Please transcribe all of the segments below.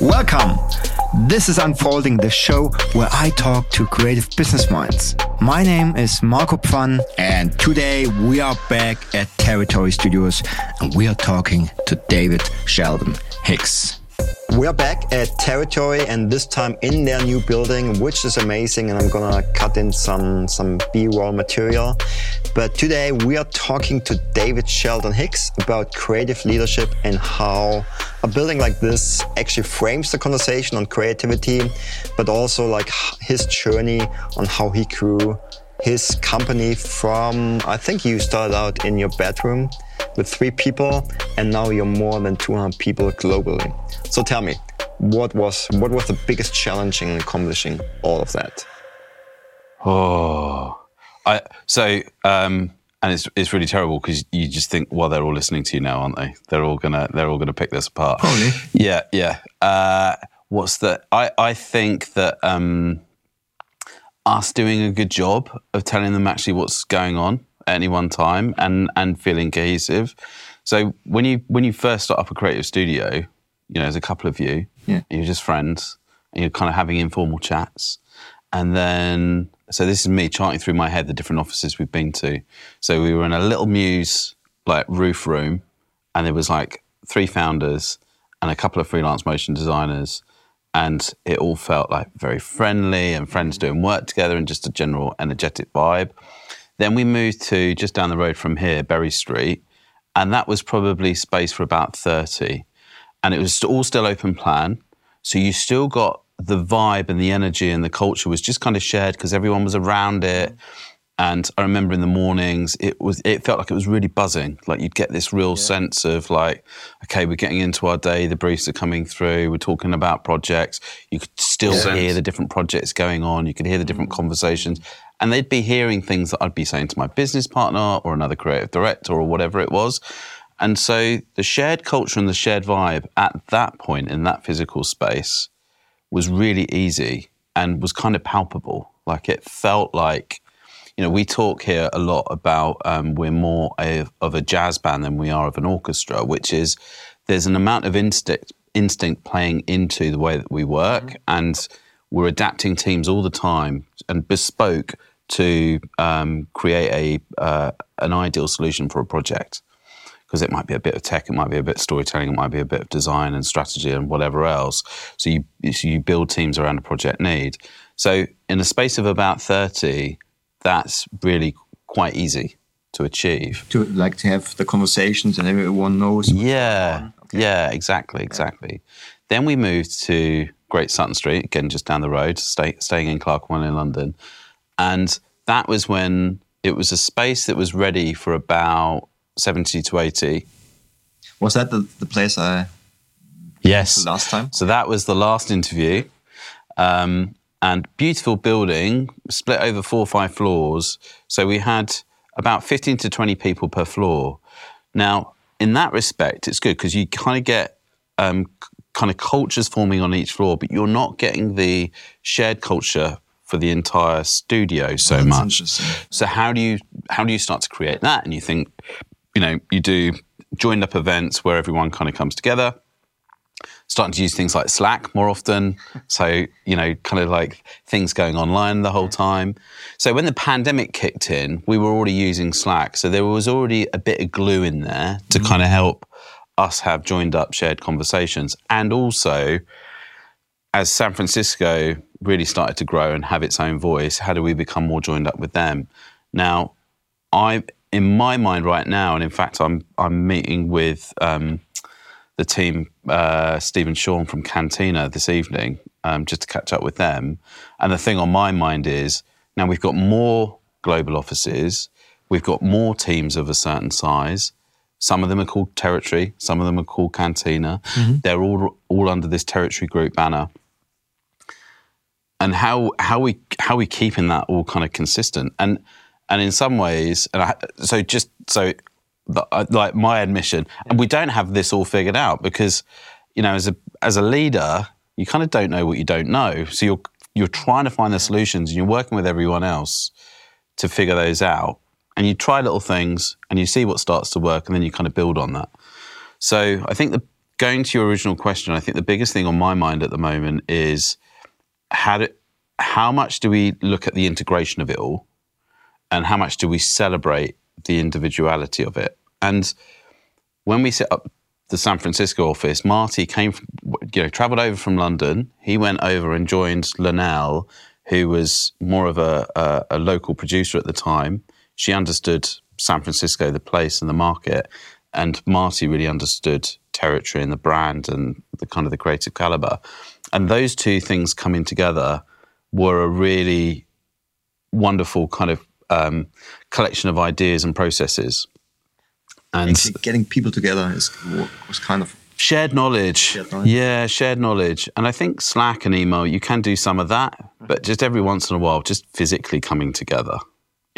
Welcome! This is Unfolding, the show where I talk to creative business minds. My name is Marco Pfann, and today we are back at Territory Studios and we are talking to David Sheldon Hicks. We are back at Territory and this time in their new building, which is amazing. And I'm gonna cut in some, some B-roll material. But today we are talking to David Sheldon Hicks about creative leadership and how a building like this actually frames the conversation on creativity, but also like his journey on how he grew his company from, I think you started out in your bedroom with three people and now you're more than 200 people globally. So tell me, what was what was the biggest challenge in accomplishing all of that? Oh, I so um, and it's it's really terrible because you just think, well, they're all listening to you now, aren't they? They're all gonna they're all gonna pick this apart. Probably. Yeah, yeah. Uh, what's the? I I think that um, us doing a good job of telling them actually what's going on at any one time and and feeling cohesive. So when you when you first start up a creative studio, you know, there's a couple of you, yeah. you're just friends, and you're kind of having informal chats, and then so this is me charting through my head the different offices we've been to. So we were in a little mews like roof room, and there was like three founders and a couple of freelance motion designers, and it all felt like very friendly and friends doing work together and just a general energetic vibe. Then we moved to just down the road from here, Berry Street, and that was probably space for about 30. And it was all still open plan. So you still got the vibe and the energy and the culture was just kind of shared because everyone was around it. And I remember in the mornings, it was it felt like it was really buzzing. Like you'd get this real yeah. sense of like, okay, we're getting into our day. The briefs are coming through. We're talking about projects. You could still yeah. hear the different projects going on. You could hear the different mm. conversations, and they'd be hearing things that I'd be saying to my business partner or another creative director or whatever it was. And so the shared culture and the shared vibe at that point in that physical space was really easy and was kind of palpable. Like it felt like, you know, we talk here a lot about um, we're more a, of a jazz band than we are of an orchestra, which is there's an amount of instinct instinct playing into the way that we work, mm-hmm. and we're adapting teams all the time and bespoke to um, create a uh, an ideal solution for a project because it might be a bit of tech, it might be a bit of storytelling, it might be a bit of design and strategy and whatever else. So you so you build teams around a project need. So in a space of about thirty, that's really quite easy to achieve. To like to have the conversations and everyone knows. Yeah, okay. yeah, exactly, exactly. Yeah. Then we moved to Great Sutton Street, again just down the road, stay, staying in Clerkenwell in London, and that was when it was a space that was ready for about 70 to 80. Was that the, the place I Yes. Last time? So that was the last interview. Um, and beautiful building, split over four or five floors. So we had about 15 to 20 people per floor. Now, in that respect, it's good because you kind of get um, kind of cultures forming on each floor, but you're not getting the shared culture for the entire studio so much. So how do you how do you start to create that? And you think, you know, you do joined up events where everyone kind of comes together. Starting to use things like Slack more often. So, you know, kind of like things going online the whole time. So when the pandemic kicked in, we were already using Slack. So there was already a bit of glue in there to mm. kind of help us have joined up shared conversations. And also, as San Francisco really started to grow and have its own voice, how do we become more joined up with them? Now, I, in my mind right now, and in fact, I'm I'm meeting with um, the team, uh, Stephen Sean from Cantina this evening, um, just to catch up with them. And the thing on my mind is now we've got more global offices, we've got more teams of a certain size. Some of them are called Territory, some of them are called Cantina. Mm-hmm. They're all all under this Territory Group banner. And how how we how we keeping that all kind of consistent. And and in some ways and I, so just so uh, like my admission and we don't have this all figured out because you know as a as a leader you kind of don't know what you don't know. So you're you're trying to find the solutions and you're working with everyone else to figure those out and you try little things and you see what starts to work and then you kind of build on that so i think the going to your original question, I think the biggest thing on my mind at the moment is how do, how much do we look at the integration of it all, and how much do we celebrate the individuality of it? And when we set up the San Francisco office, Marty came, from, you know, travelled over from London. He went over and joined Linnell, who was more of a, a, a local producer at the time. She understood San Francisco, the place and the market, and Marty really understood territory and the brand and the kind of the creative caliber. And those two things coming together were a really wonderful kind of um, collection of ideas and processes. And Actually, getting people together is, was kind of shared knowledge. shared knowledge. Yeah, shared knowledge. And I think Slack and email, you can do some of that, but just every once in a while, just physically coming together,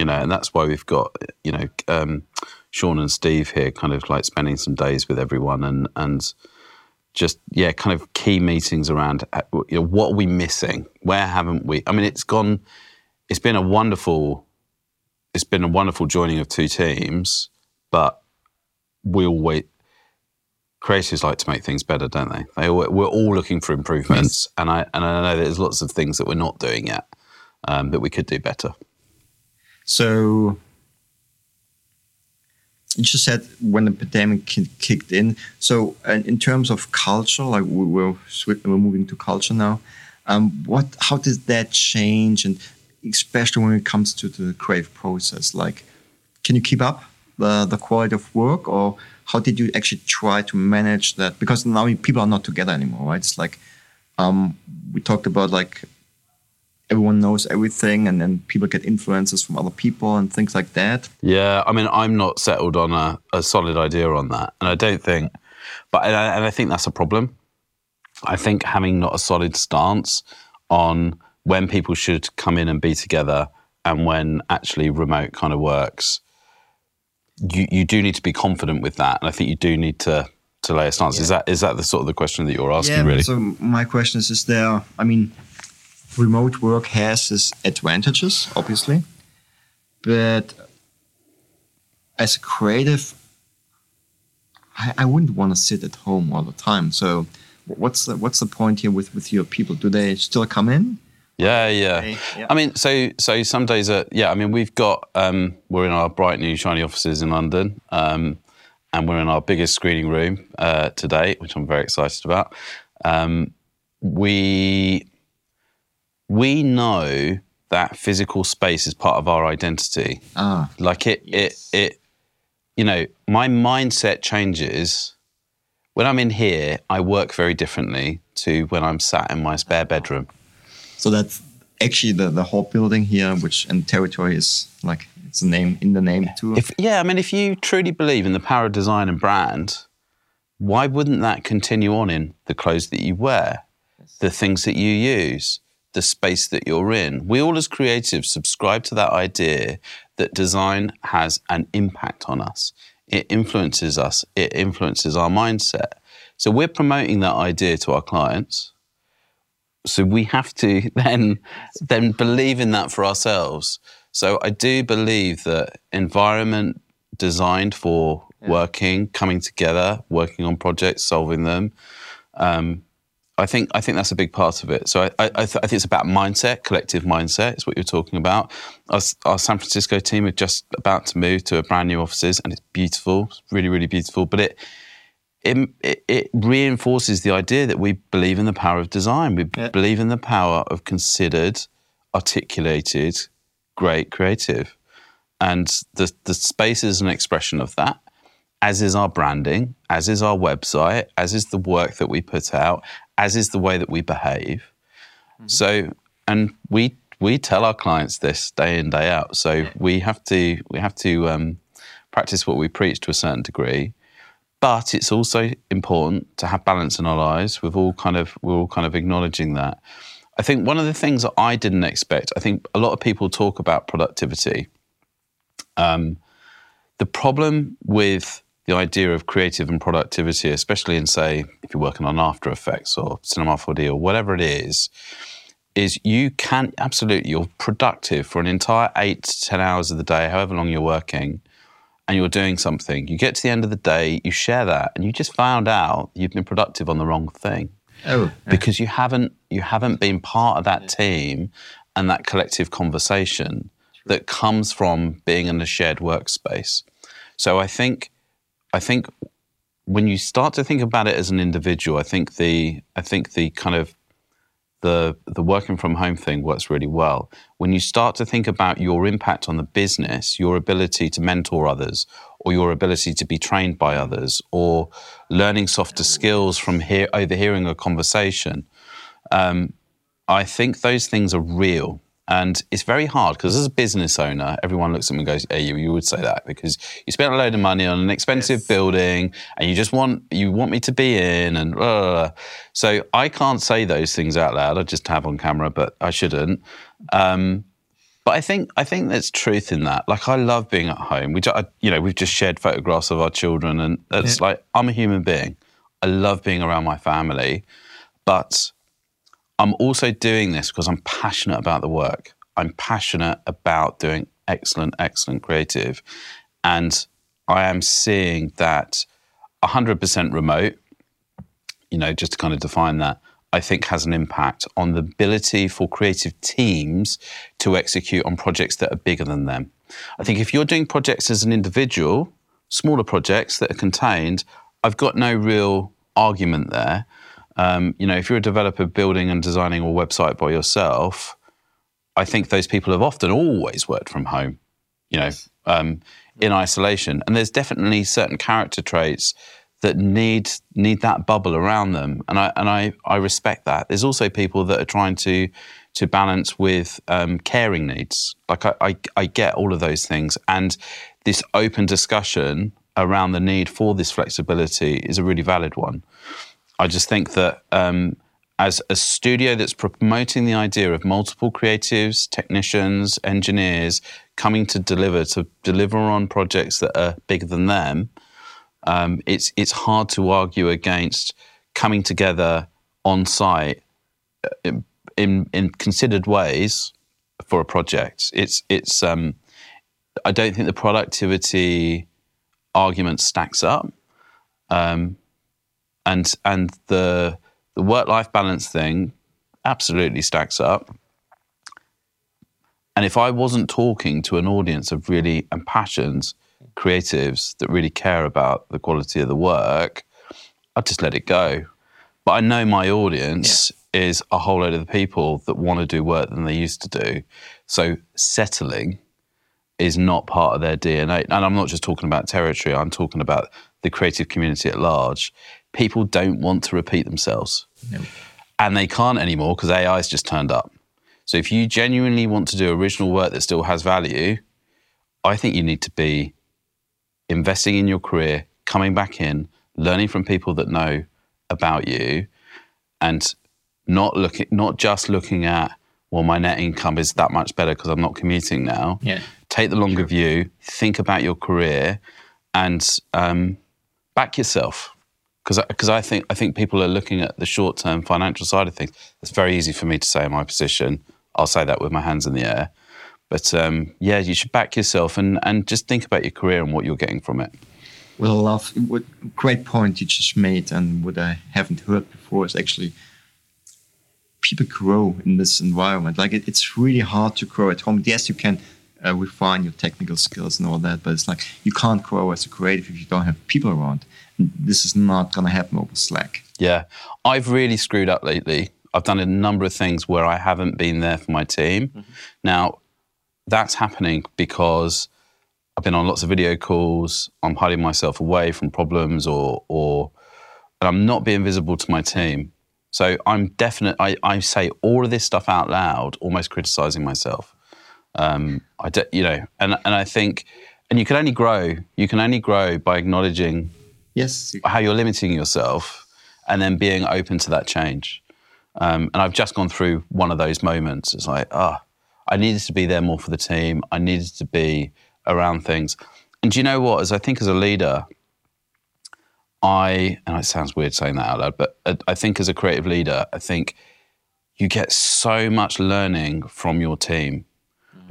you know, and that's why we've got, you know, um, Sean and Steve here, kind of like spending some days with everyone and and just yeah, kind of key meetings around uh, you know what are we missing? Where haven't we? I mean, it's gone. It's been a wonderful. It's been a wonderful joining of two teams, but we always creators like to make things better, don't they? they we're all looking for improvements, yes. and I and I know there's lots of things that we're not doing yet um, that we could do better. So you just said when the pandemic kicked in. So, in terms of culture, like we're we're moving to culture now. Um, what? How does that change? And especially when it comes to the creative process, like, can you keep up the the quality of work, or how did you actually try to manage that? Because now people are not together anymore, right? It's like um, we talked about like everyone knows everything and then people get influences from other people and things like that. Yeah i mean i'm not settled on a, a solid idea on that and i don't think but and I, and I think that's a problem. I think having not a solid stance on when people should come in and be together and when actually remote kind of works you, you do need to be confident with that and i think you do need to to lay a stance. Yeah. is that is that the sort of the question that you're asking yeah, really? so my question is is there i mean remote work has its advantages, obviously, but as a creative, I, I wouldn't want to sit at home all the time. So, what's the, what's the point here with, with your people? Do they still come in? Yeah, yeah. yeah. I mean, so so some days are yeah. I mean, we've got um, we're in our bright new shiny offices in London, um, and we're in our biggest screening room uh, today, which I'm very excited about. Um, we we know that physical space is part of our identity. Ah, like it, yes. it, it. You know, my mindset changes when I'm in here. I work very differently to when I'm sat in my spare bedroom. So that's actually the, the whole building here, which and territory is like it's a name in the name too. If, yeah, I mean, if you truly believe in the power of design and brand, why wouldn't that continue on in the clothes that you wear, the things that you use? The space that you're in. We all, as creatives, subscribe to that idea that design has an impact on us. It influences us, it influences our mindset. So we're promoting that idea to our clients. So we have to then, then believe in that for ourselves. So I do believe that environment designed for yeah. working, coming together, working on projects, solving them, um, I think I think that's a big part of it. So I, I, I, th- I think it's about mindset, collective mindset. Is what you're talking about. Our, our, San Francisco team are just about to move to a brand new offices, and it's beautiful. It's really, really beautiful. But it it, it reinforces the idea that we believe in the power of design. We yeah. believe in the power of considered, articulated, great creative, and the the space is an expression of that as is our branding, as is our website, as is the work that we put out, as is the way that we behave. Mm-hmm. So, and we we tell our clients this day in day out. So we have to we have to um, practice what we preach to a certain degree. But it's also important to have balance in our lives. We've all kind of we're all kind of acknowledging that. I think one of the things that I didn't expect. I think a lot of people talk about productivity. Um, the problem with the idea of creative and productivity, especially in, say, if you're working on After Effects or Cinema 4D or whatever it is, is you can absolutely, you're productive for an entire eight to 10 hours of the day, however long you're working, and you're doing something. You get to the end of the day, you share that, and you just found out you've been productive on the wrong thing. Oh, yeah. because you haven't you haven't been part of that team and that collective conversation that comes from being in a shared workspace. So I think I think when you start to think about it as an individual, I think the I think the kind of the the working from home thing works really well. When you start to think about your impact on the business, your ability to mentor others, or your ability to be trained by others, or learning softer skills from hear, overhearing a conversation, um, I think those things are real. And it's very hard because as a business owner, everyone looks at me and goes, "Hey, you, you would say that because you spent a load of money on an expensive Yes. building, and you just want you want me to be in." And blah, blah, blah." so I can't say those things out loud. I just have on camera, but I shouldn't. Um, but I think I think there's truth in that. Like I love being at home. We, ju- I, you know, we've just shared photographs of our children, and it's like I'm a human being. I love being around my family, but I'm also doing this because I'm passionate about the work. I'm passionate about doing excellent, excellent creative, and I am seeing that 100% remote. You know, just to kind of define that. I think has an impact on the ability for creative teams to execute on projects that are bigger than them. I think if you're doing projects as an individual, smaller projects that are contained, I've got no real argument there. Um, you know, if you're a developer building and designing a website by yourself, I think those people have often always worked from home, you know, um, in isolation. And there's definitely certain character traits that need need that bubble around them, and I and I, I respect that. There's also people that are trying to to balance with um, caring needs. Like I, I I get all of those things, and this open discussion around the need for this flexibility is a really valid one. I just think that um, as a studio that's promoting the idea of multiple creatives, technicians, engineers coming to deliver to deliver on projects that are bigger than them, um, it's it's hard to argue against coming together on site uh, in in considered ways for a project. It's it's um, I don't think the productivity argument stacks up. Um, and and the the work life balance thing absolutely stacks up. And if I wasn't talking to an audience of really impassioned creatives that really care about the quality of the work, I'd just let it go. But I know my audience is a whole load of the people that want to do work than they used to do. So settling is not part of their DNA. And I'm not just talking about territory, I'm talking about the creative community at large. People don't want to repeat themselves. No. And they can't anymore because AI's just turned up. So if you genuinely want to do original work that still has value, I think you need to be investing in your career, coming back in, learning from people that know about you, and not looking, not just looking at, well, my net income is that much better because I'm not commuting now. Yeah. Take the longer view, think about your career, and um, back yourself. Because I think I think people are looking at the short term financial side of things. It's very easy for me to say in my position. I'll say that with my hands in the air. But um, yeah, you should back yourself and, and just think about your career and what you're getting from it. Well, love what great point you just made, and what I haven't heard before is actually people grow in this environment. Like it, it's really hard to grow at home. Yes, you can uh, refine your technical skills and all that, but it's like you can't grow as a creative if you don't have people around. And this is not going to happen over Slack. Yeah, I've really screwed up lately. I've done a number of things where I haven't been there for my team. Now, that's happening because I've been on lots of video calls. I'm hiding myself away from problems, or or and I'm not being visible to my team. So I'm definite. I, I say all of this stuff out loud, almost criticizing myself. Um, I de- you know, and and I think, and you can only grow. You can only grow by acknowledging Yes, how you're limiting yourself and then being open to that change. Um, and I've just gone through one of those moments. It's like, ah, I needed to be there more for the team. I needed to be around things. And do you know what? As I think as a leader, I, and it sounds weird saying that out loud, but I think as a creative leader, I think you get so much learning from your team.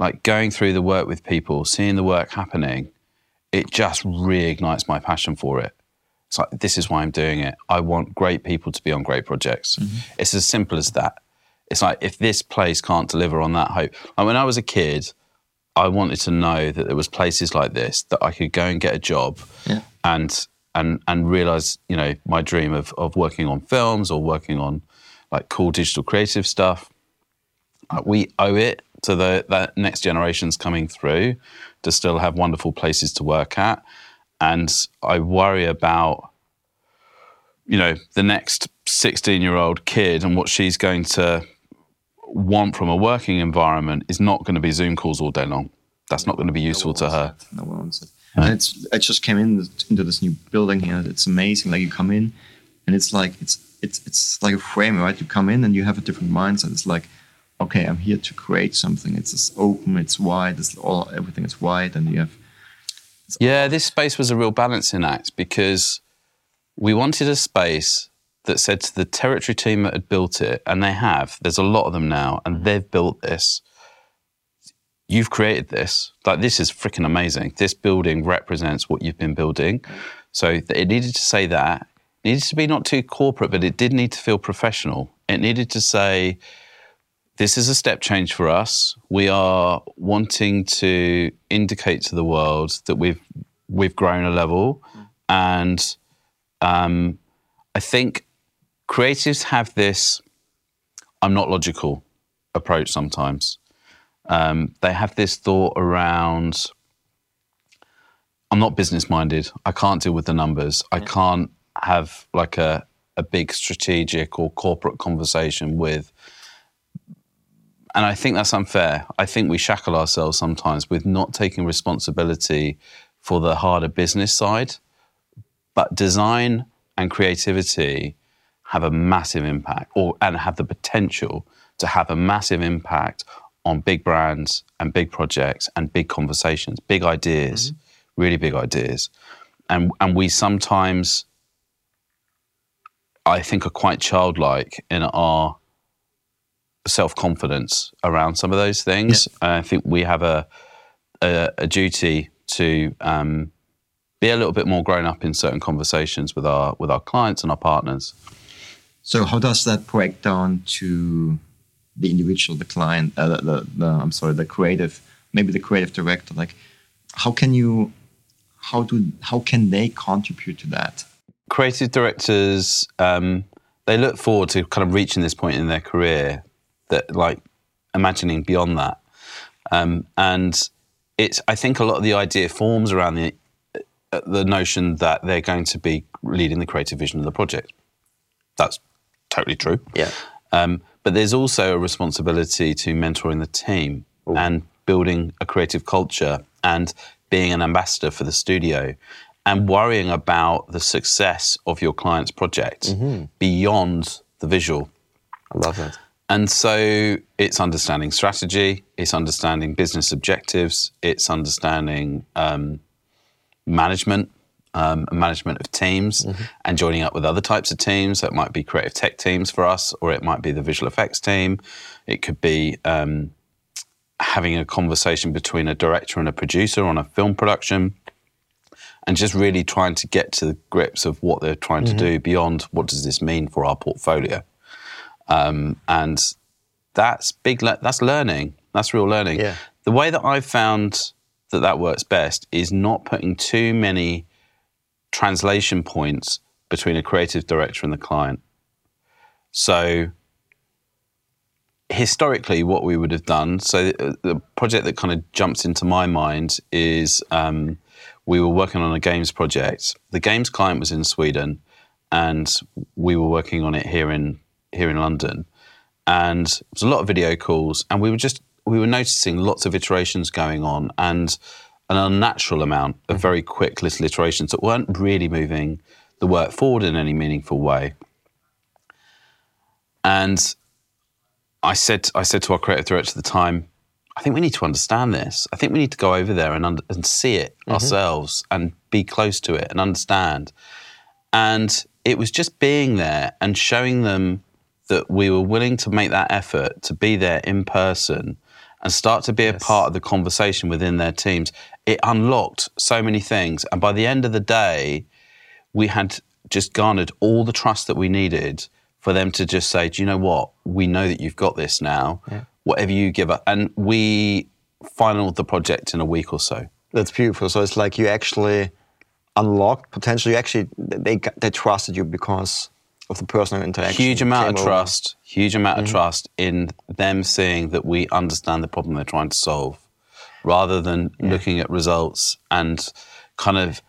Like going through the work with people, seeing the work happening, it just reignites my passion for it. It's like this is why I'm doing it. I want great people to be on great projects. Mm-hmm. It's as simple as that. It's like if this place can't deliver on that hope. Like when I was a kid, I wanted to know that there was places like this that I could go and get a job Yeah. and and and realize, you know, my dream of of working on films or working on like cool digital creative stuff. Like we owe it to the that next generations coming through to still have wonderful places to work at. And I worry about, you know, the next 16 year old kid and what she's going to want from a working environment is not going to be Zoom calls all day long. That's not going to be useful to her. No one wants it. And it's I just came in into this new building here. It's amazing. Like you come in, and it's like it's it's it's like a frame, right? You come in and you have a different mindset. It's like, okay, I'm here to create something. It's open. It's wide. It's all everything is wide, and you have Yeah, this space was a real balancing act because we wanted a space that said to the territory team that had built it, and they have, there's a lot of them now, and mm-hmm. they've built this. You've created this. Like, this is freaking amazing. This building represents what you've been building. So it needed to say that. It needed to be not too corporate, but it did need to feel professional. It needed to say, this is a step change for us. We are wanting to indicate to the world that we've we've grown a level, and um, I think creatives have this "I'm not logical" approach sometimes. Um, they have this thought around I'm not business minded. I can't deal with the numbers. I can't have like a, a big strategic or corporate conversation with and I think that's unfair. I think we shackle ourselves sometimes with not taking responsibility for the harder business side. But design and creativity have a massive impact or and have the potential to have a massive impact on big brands and big projects and big conversations, big ideas, mm-hmm. really big ideas. And and we sometimes I think are quite childlike in our self confidence around some of those things. And I think we have a a, a duty to um, be a little bit more grown up in certain conversations with our with our clients and our partners. So how does that break down to the individual, the client, uh, the, the, the I'm sorry, the creative, maybe the creative director? Like, how can you, how do, how can they contribute to that? Creative directors um, they look forward to kind of reaching this point in their career that like imagining beyond that, um, and it's I think a lot of the idea forms around the uh, the notion that they're going to be leading the creative vision of the project. That's totally true. Yeah. Um, but there's also a responsibility to mentoring the team and building a creative culture and being an ambassador for the studio and worrying about the success of your client's project beyond the visual. I love that. And so it's understanding strategy, it's understanding business objectives, it's understanding um, management, um, management of teams, and joining up with other types of teams. So it might be creative tech teams for us, or it might be the visual effects team. It could be um, having a conversation between a director and a producer on a film production. And just really trying to get to the grips of what they're trying to do beyond what does this mean for our portfolio um, and that's big. Le- that's learning. That's real learning. Yeah. The way that I've found that that works best is not putting too many translation points between a creative director and the client. So historically, what we would have done. So the, the project that kind of jumps into my mind is um, we were working on a games project. The games client was in Sweden, and we were working on it here in here in London. And it was a lot of video calls, and we were just we were noticing lots of iterations going on, and an unnatural amount of mm-hmm. very quick little iterations that weren't really moving the work forward in any meaningful way. And I said, I said to our creative director at the time, I think we need to understand this. I think we need to go over there and, under, and see it mm-hmm. ourselves and be close to it and understand. And it was just being there and showing them that we were willing to make that effort to be there in person and start to be a part of the conversation within their teams, it unlocked so many things. And by the end of the day, we had just garnered all the trust that we needed for them to just say, Do you know what? We know that you've got this now. Whatever you give up. And we finalized the project in a week or so. That's beautiful. So it's like you actually unlocked potentially. You actually they got- they trusted you because of the personal interaction. huge amount of over. trust, huge amount of trust in them seeing that we understand the problem they're trying to solve, rather than looking at results and kind of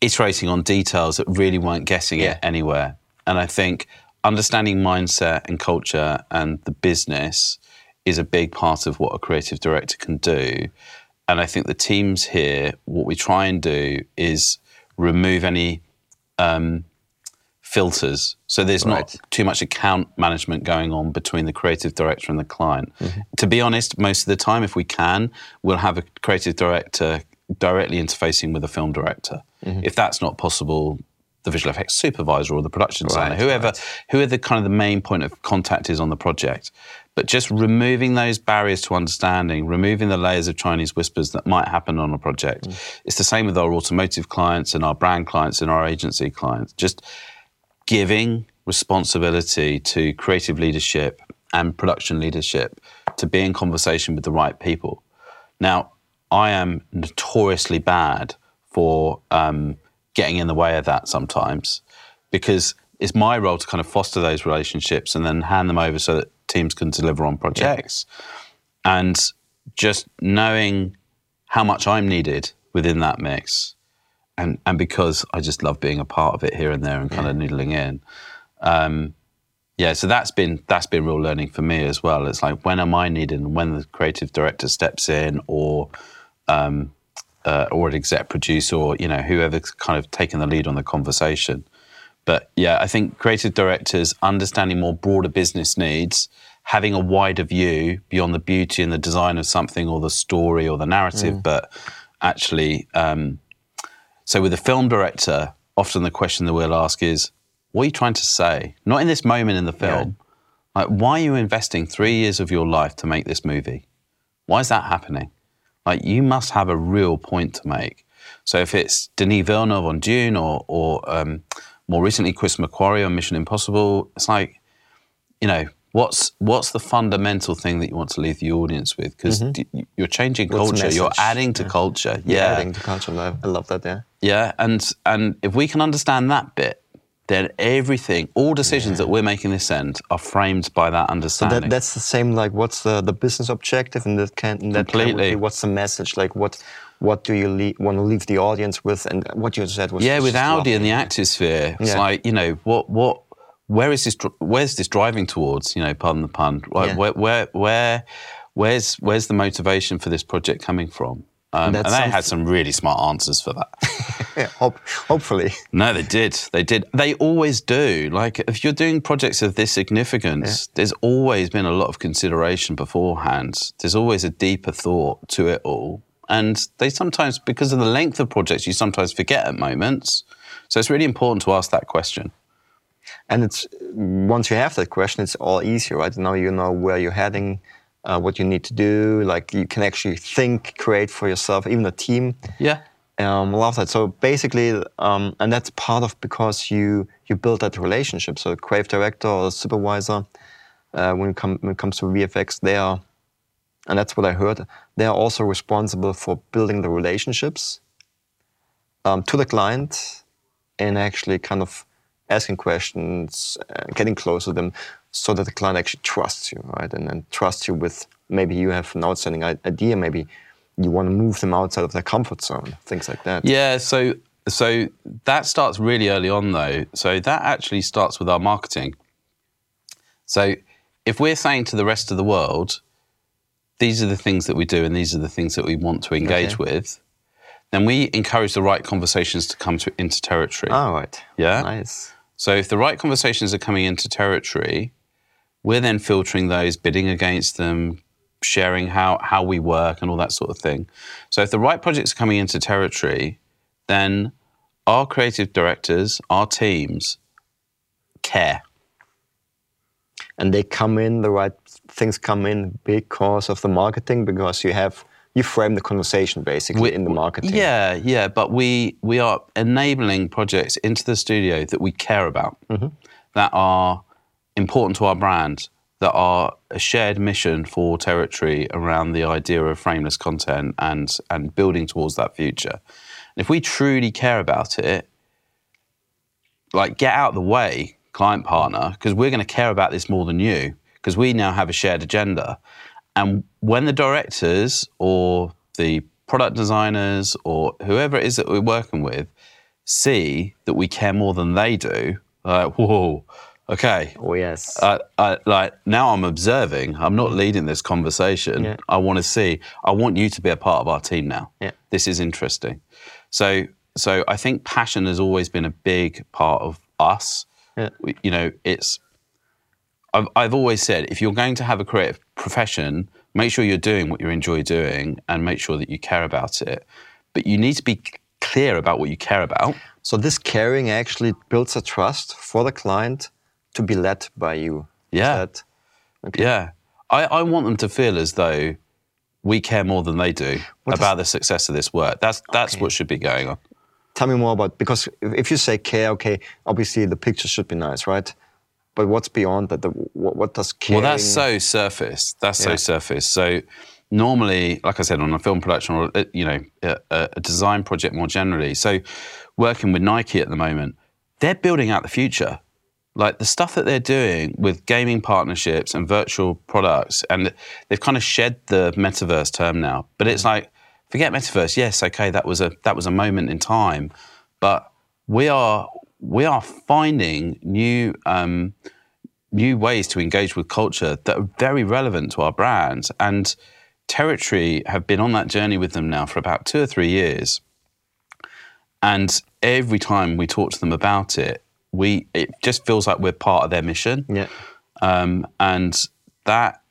iterating on details that really weren't getting Yeah. it anywhere. And I think understanding mindset and culture and the business is a big part of what a creative director can do. And I think the teams here, what we try and do is remove any um, filters. So there's Right. not too much account management going on between the creative director and the client. Mm-hmm. To be honest, most of the time, if we can, we'll have a creative director directly interfacing with a film director. Mm-hmm. If that's not possible, the visual effects supervisor or the production designer, Right, whoever, whoever the kind of the main point of contact is on the project. But just removing those barriers to understanding, removing the layers of Chinese whispers that might happen on a project. Mm. It's the same with our automotive clients and our brand clients and our agency clients. Just giving responsibility to creative leadership and production leadership to be in conversation with the right people. Now, I am notoriously bad for um, getting in the way of that sometimes because it's my role to kind of foster those relationships and then hand them over so that teams can deliver on projects. And just knowing how much I'm needed within that mix and and because I just love being a part of it here and there and kind of noodling in. Um, yeah, so that's been that's been real learning for me as well. It's like when am I needed, and when the creative director steps in, or um, uh, or an exec producer, or you know whoever's kind of taking the lead on the conversation. But yeah, I think creative directors understanding more broader business needs, having a wider view beyond the beauty and the design of something, or the story or the narrative, but actually um, so with a film director, often the question that we'll ask is, what are you trying to say? Not in this moment in the film. Like, why are you investing three years of your life to make this movie? Why is that happening? Like, you must have a real point to make. So if it's Denis Villeneuve on Dune or, or um, more recently Chris McQuarrie on Mission Impossible, it's like, you know, what's what's the fundamental thing that you want to leave the audience with? Because you're changing Mm-hmm. What's culture, you're adding to culture. Yeah, Yeah, adding to culture. I I love that. Yeah. yeah, and and if we can understand that bit, then everything, all decisions that we're making this end are framed by that understanding. That, that's the same. Like, what's the, the business objective and that can in that Completely. be what's the message? Like, what what do you le- want to leave the audience with? And what you said was yeah, with Audi and the activesphere, it's Yeah. like you know what what where is this where's this driving towards? You know, pardon the pun. Yeah. Where where where where's where's the motivation for this project coming from? Um, and that's they had some really smart answers for that. Yeah, hope, hopefully. No, they did. They did. They always do. Like, if you're doing projects of this significance, there's always been a lot of consideration beforehand. There's always a deeper thought to it all. And they sometimes, because of the length of projects, you sometimes forget at moments. So it's really important to ask that question. And it's once you have that question, it's all easier, right? Now you know where you're heading, uh, what you need to do. Like you can actually think, create for yourself, even a team. Yeah. Um, love that. So basically, um, and that's part of because you you build that relationship. So creative director or supervisor, uh, when it, come, when it comes to VFX, they are, and that's what I heard. They are also responsible for building the relationships um, to the client and actually kind of asking questions, uh, getting close to them, so that the client actually trusts you, right? And then trusts you with maybe you have an outstanding idea, maybe you want to move them outside of their comfort zone, things like that. Yeah, so so that starts really early on though. So that actually starts with our marketing. So if we're saying to the rest of the world, these are the things that we do and these are the things that we want to engage Okay. with, then we encourage the right conversations to come to, into territory. All right. Yeah. Nice. So if the right conversations are coming into territory, we're then filtering those, bidding against them, sharing how, how we work and all that sort of thing. So if the right projects are coming into territory, then our creative directors, our teams care. and they come in the right things come in because of the marketing because you have you frame the conversation basically We- in the marketing. Yeah, yeah, but we we are enabling projects into the studio that we care about, mm-hmm. that are important to our brand, that are a shared mission for territory around the idea of frameless content and and building towards that future. And if we truly care about it, like get out of the way, client partner, because we're going to care about this more than you, because we now have a shared agenda. And when the directors or the product designers or whoever it is that we're working with see that we care more than they do, like, whoa, okay. Oh yes. I, I, like now I'm observing. I'm not leading this conversation. Yeah. I want to see. I want you to be a part of our team now. Yeah. This is interesting. So, so I think passion has always been a big part of us. Yeah. We- You know, it's. I've, I've always said if you're going to have a creative profession, make sure you're doing what you enjoy doing and make sure that you care about it. But you need to be clear about what you care about. so this caring actually builds a trust for the client to be led by you. Yeah. that- okay. Yeah. I, I want them to feel as though we care more than they do What about the success of this work. That's that's Okay. what should be going on. Tell me more about because if if you say care, okay, obviously the picture should be nice, right? But what's beyond that? The, what, what does caring? Well, that's so surface. That's so surface. So normally, like I said, on a film production or uh, you know a, a a design project more generally. So working with Nike at the moment, they're building out the future. Like the stuff that they're doing with gaming partnerships and virtual products, and they've kind of shed the metaverse term now. But it's like, forget metaverse. Yes, okay, that was a that was a moment in time, but we are we are finding new um, new ways to engage with culture that are very relevant to our brand. And Territory have been on that journey with them now for about two or three years. And every time we talk to them about it, we it just feels like we're part of their mission. Yeah. Um, and that,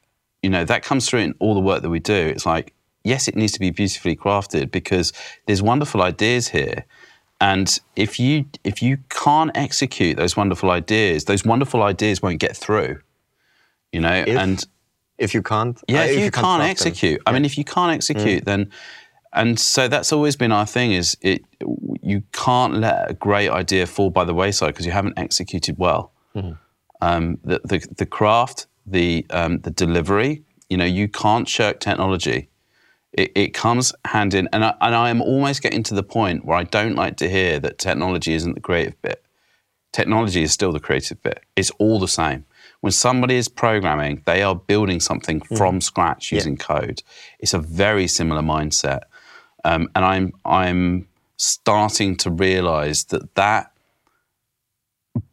you know, that comes through in all the work that we do. It's like, yes, it needs to be beautifully crafted because there's wonderful ideas here. And if you if you can't execute those wonderful ideas, those wonderful ideas won't get through. You know, If and If you can't, yeah, uh, if, you, can't, craft them. execute, I mean, if you can't execute, then, and so that's always been our thing: is it you can't let a great idea fall by the wayside because you haven't executed well. Um, the, the the craft, the um, the delivery, you know, you can't shirk technology. It, it comes hand in, and I, and I am almost getting to the point where I don't like to hear that technology isn't the creative bit technology is still the creative bit. It's all the same. When somebody is programming, they are building something from scratch using code. It's a very similar mindset, um, and I'm I'm starting to realize that that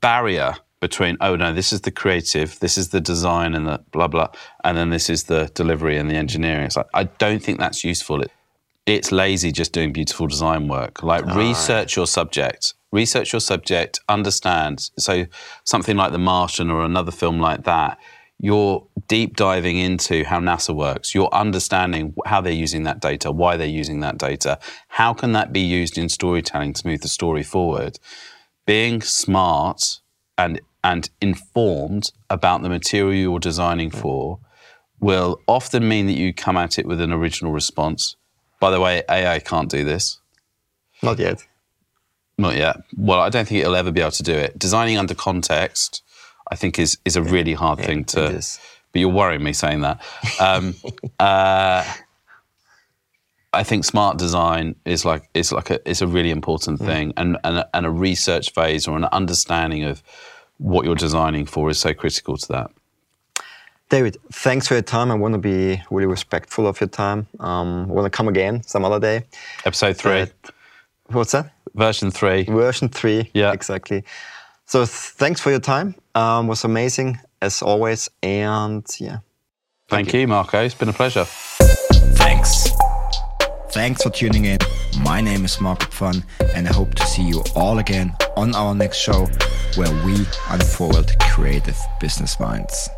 barrier between oh no this is the creative this is the design and the blah blah and then this is the delivery and the engineering. It's like i don't think that's useful. It, it's lazy just doing beautiful design work. Like research your subject. Research your subject understand. So something like the martian or another film like that you're deep diving into how nasa works. You're understanding how they're using that data why they're using that data. How can that be used in storytelling to move the story forward? Being smart and and informed about the material you're designing for will often mean that you come at it with an original response. By the way, AI can't do this. Not yet. Not yet. Well, I don't think it'll ever be able to do it. Designing under context, I think, is is a really hard thing to. But you're worrying me saying that. Um, uh, I think smart design is like is like a it's a really important thing, and, and a- and a research phase or an understanding of what you're designing for is so critical to that. David, thanks for your time. I want to be really respectful of your time. Um, I want to come again some other day. Episode three, Uh, What's that? version three. Version three. Yeah. exactly. So th- thanks for your time. Um, was amazing as always. And yeah, Thank you, Marco. It's been a pleasure. Thanks. Thanks for tuning in. My name is Marco Pfann, and I hope to see you all again on our next show where we unfold creative business minds.